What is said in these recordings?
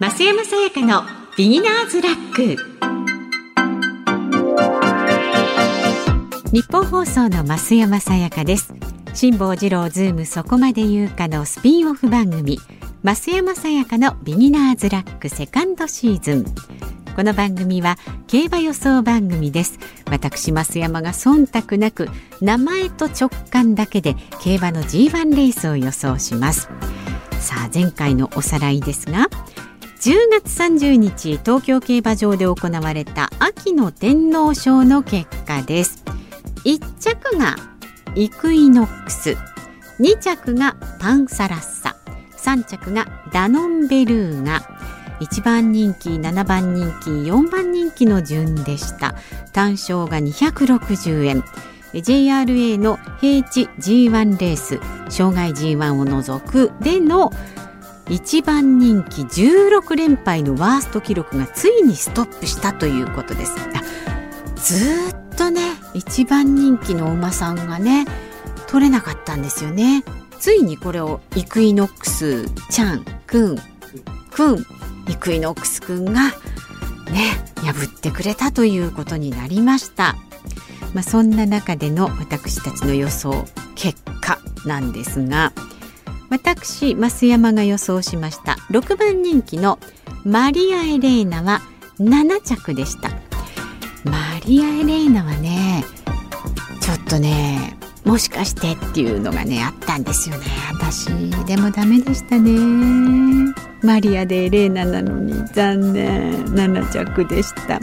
増山さやかのビギナーズラック。ニッポン放送の増山さやかです。辛坊治郎ズームそこまで言うかのスピンオフ番組。増山さやかのビギナーズラックセカンドシーズン。この番組は競馬予想番組です。私増山が忖度なく名前と直感だけで競馬の G1 レースを予想します。さあ前回のおさらいですが10月30日東京競馬場で行われた秋の天皇賞の結果です。1着がイクイノックス2着がパンサラッサ3着がダノンベルーガ1番人気7番人気4番人気の順でした。単勝が260円。JRA の平地 G1 レース障害 G1 を除くでの1番人気16連敗のワースト記録がついにストップしたということです。ずっとね1番人気のお馬さんがね取れなかったんですよね。ついにこれをイクイノックスちゃんくんくんイクイノックスくんがね破ってくれたということになりました。まあ、そんな中での私たちの予想結果なんですが私増山が予想しました。6番人気のマリア・エレーナは7着でした。マリア・エレーナはねちょっとねもしかしてっていうのがねあったんですよね。私でもダメでしたね。マリア・でエレーナなのに残念。7着でした。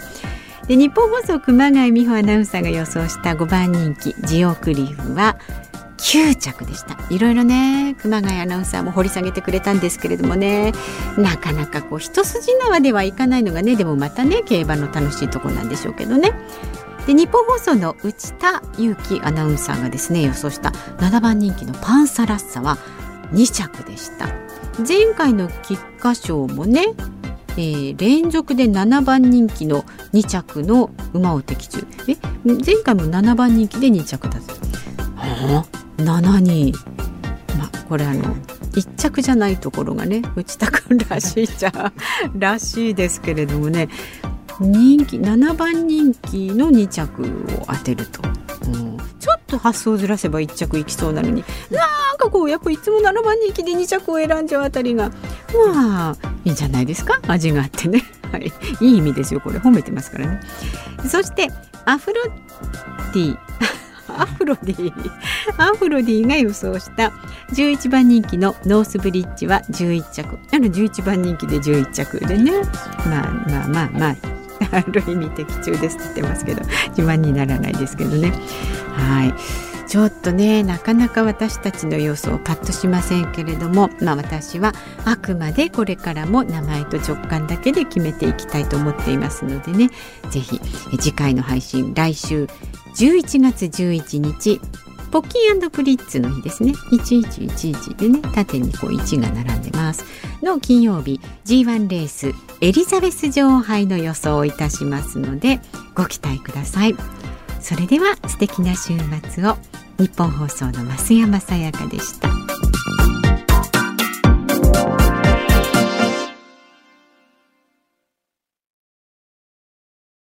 で日本放送熊谷美穂アナウンサーが予想した5番人気ジオクリフは9着でした。いろいろね熊谷アナウンサーも掘り下げてくれたんですけれどもね。なかなかこう一筋縄ではいかないのがねでもまたね競馬の楽しいとこなんでしょうけどね。で日本放送の内田裕樹アナウンサーがですね予想した7番人気のパンサラッサは2着でした。前回の菊花賞もねえー、連続で7番人気の2着の馬を的中。え前回も7番人気で2着だった。はあ？7人。まあこれあの1着じゃないところがね内田君らしいじゃ らしいですけれどもね人気7番人気の2着を当てると、うん、ちょっと発想ずらせば1着いきそうなのに。なんかこうやっぱいつも7番人気で2着を選んじゃうあたりがまあいいんじゃないですか？味があってね、はい、いい意味ですよこれ。褒めてますからね。そしてアフロティアフロディアフロディが予想した11番人気のノースブリッジは11着。あの11番人気で11着でね。まあまあまあまあある意味的中ですって言ってますけど自慢にならないですけどね。はい。ちょっとねなかなか私たちの予想パッとしませんけれども、まあ、私はあくまでこれからも名前と直感だけで決めていきたいと思っていますのでね。是非次回の配信来週11月11日ポッキープリッツの日ですね。1111でね縦にこう1が並んでますの金曜日 G1 レースエリザベス女王杯の予想をいたしますのでご期待くださいそれでは素敵な週末を日本放送の増山さやかでした